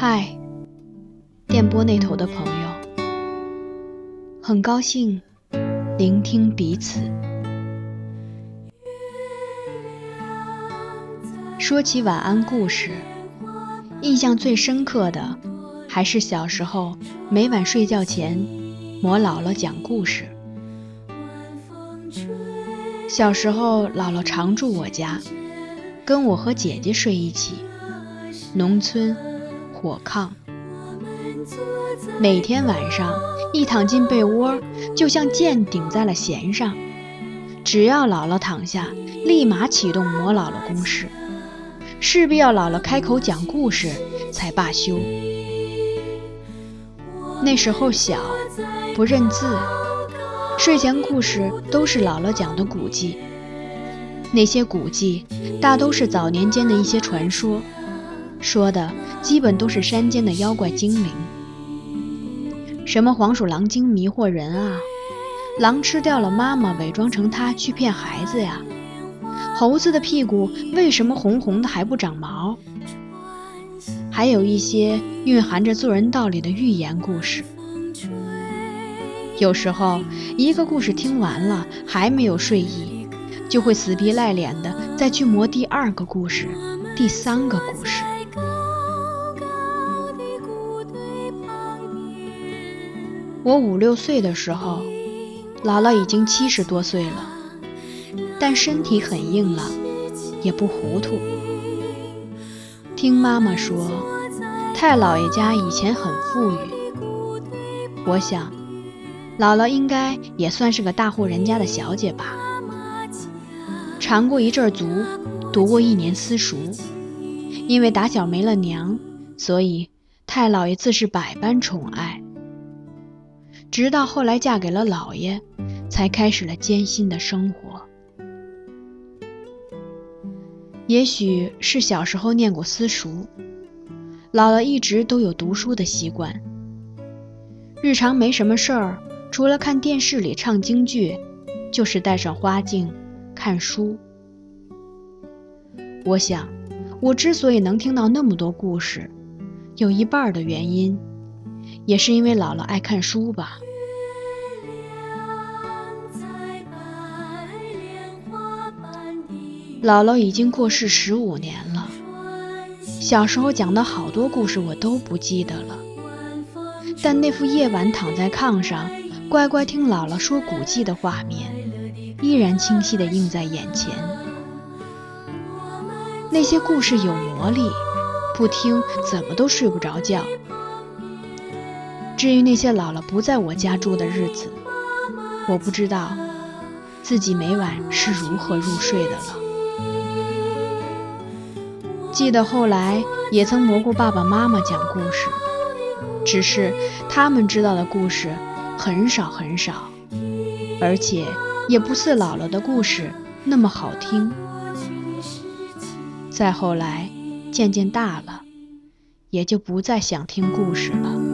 嗨，电波那头的朋友，很高兴聆听彼此。说起晚安故事，印象最深刻的还是小时候每晚睡觉前，我姥姥讲故事。小时候，姥姥常住我家，跟我和姐姐睡一起。农村。火炕，每天晚上一躺进被窝，就像剑顶在了弦上。只要姥姥躺下，立马启动魔姥姥攻势，势必要姥姥开口讲故事才罢休。那时候小，不认字，睡前故事都是姥姥讲的古迹。那些古迹大都是早年间的一些传说。说的基本都是山间的妖怪精灵，什么黄鼠狼精迷惑人啊，狼吃掉了妈妈，伪装成它去骗孩子呀，猴子的屁股为什么红红的还不长毛？还有一些蕴含着做人道理的寓言故事。有时候一个故事听完了还没有睡意，就会死皮赖脸的再去磨第二个故事、第三个故事。我五六岁的时候，姥姥已经七十多岁了，但身体很硬朗，也不糊涂。听妈妈说，太姥爷家以前很富裕。我想，姥姥应该也算是个大户人家的小姐吧。尝过一阵足，读过一年私塾，因为打小没了娘，所以太姥爷自是百般宠爱。直到后来嫁给了姥爷，才开始了艰辛的生活。也许是小时候念过私塾，姥姥一直都有读书的习惯。日常没什么事儿，除了看电视里唱京剧，就是戴上花镜看书。我想，我之所以能听到那么多故事，有一半的原因。也是因为姥姥爱看书吧。姥姥已经过世十五年了，小时候讲的好多故事我都不记得了，但那副夜晚躺在炕上，乖乖听姥姥说古迹的画面，依然清晰地映在眼前。那些故事有魔力，不听怎么都睡不着觉。至于那些姥姥不在我家住的日子，我不知道自己每晚是如何入睡的了。记得后来也曾蘑菇爸爸妈妈讲故事，只是他们知道的故事很少很少，而且也不似姥姥的故事那么好听。再后来渐渐大了，也就不再想听故事了。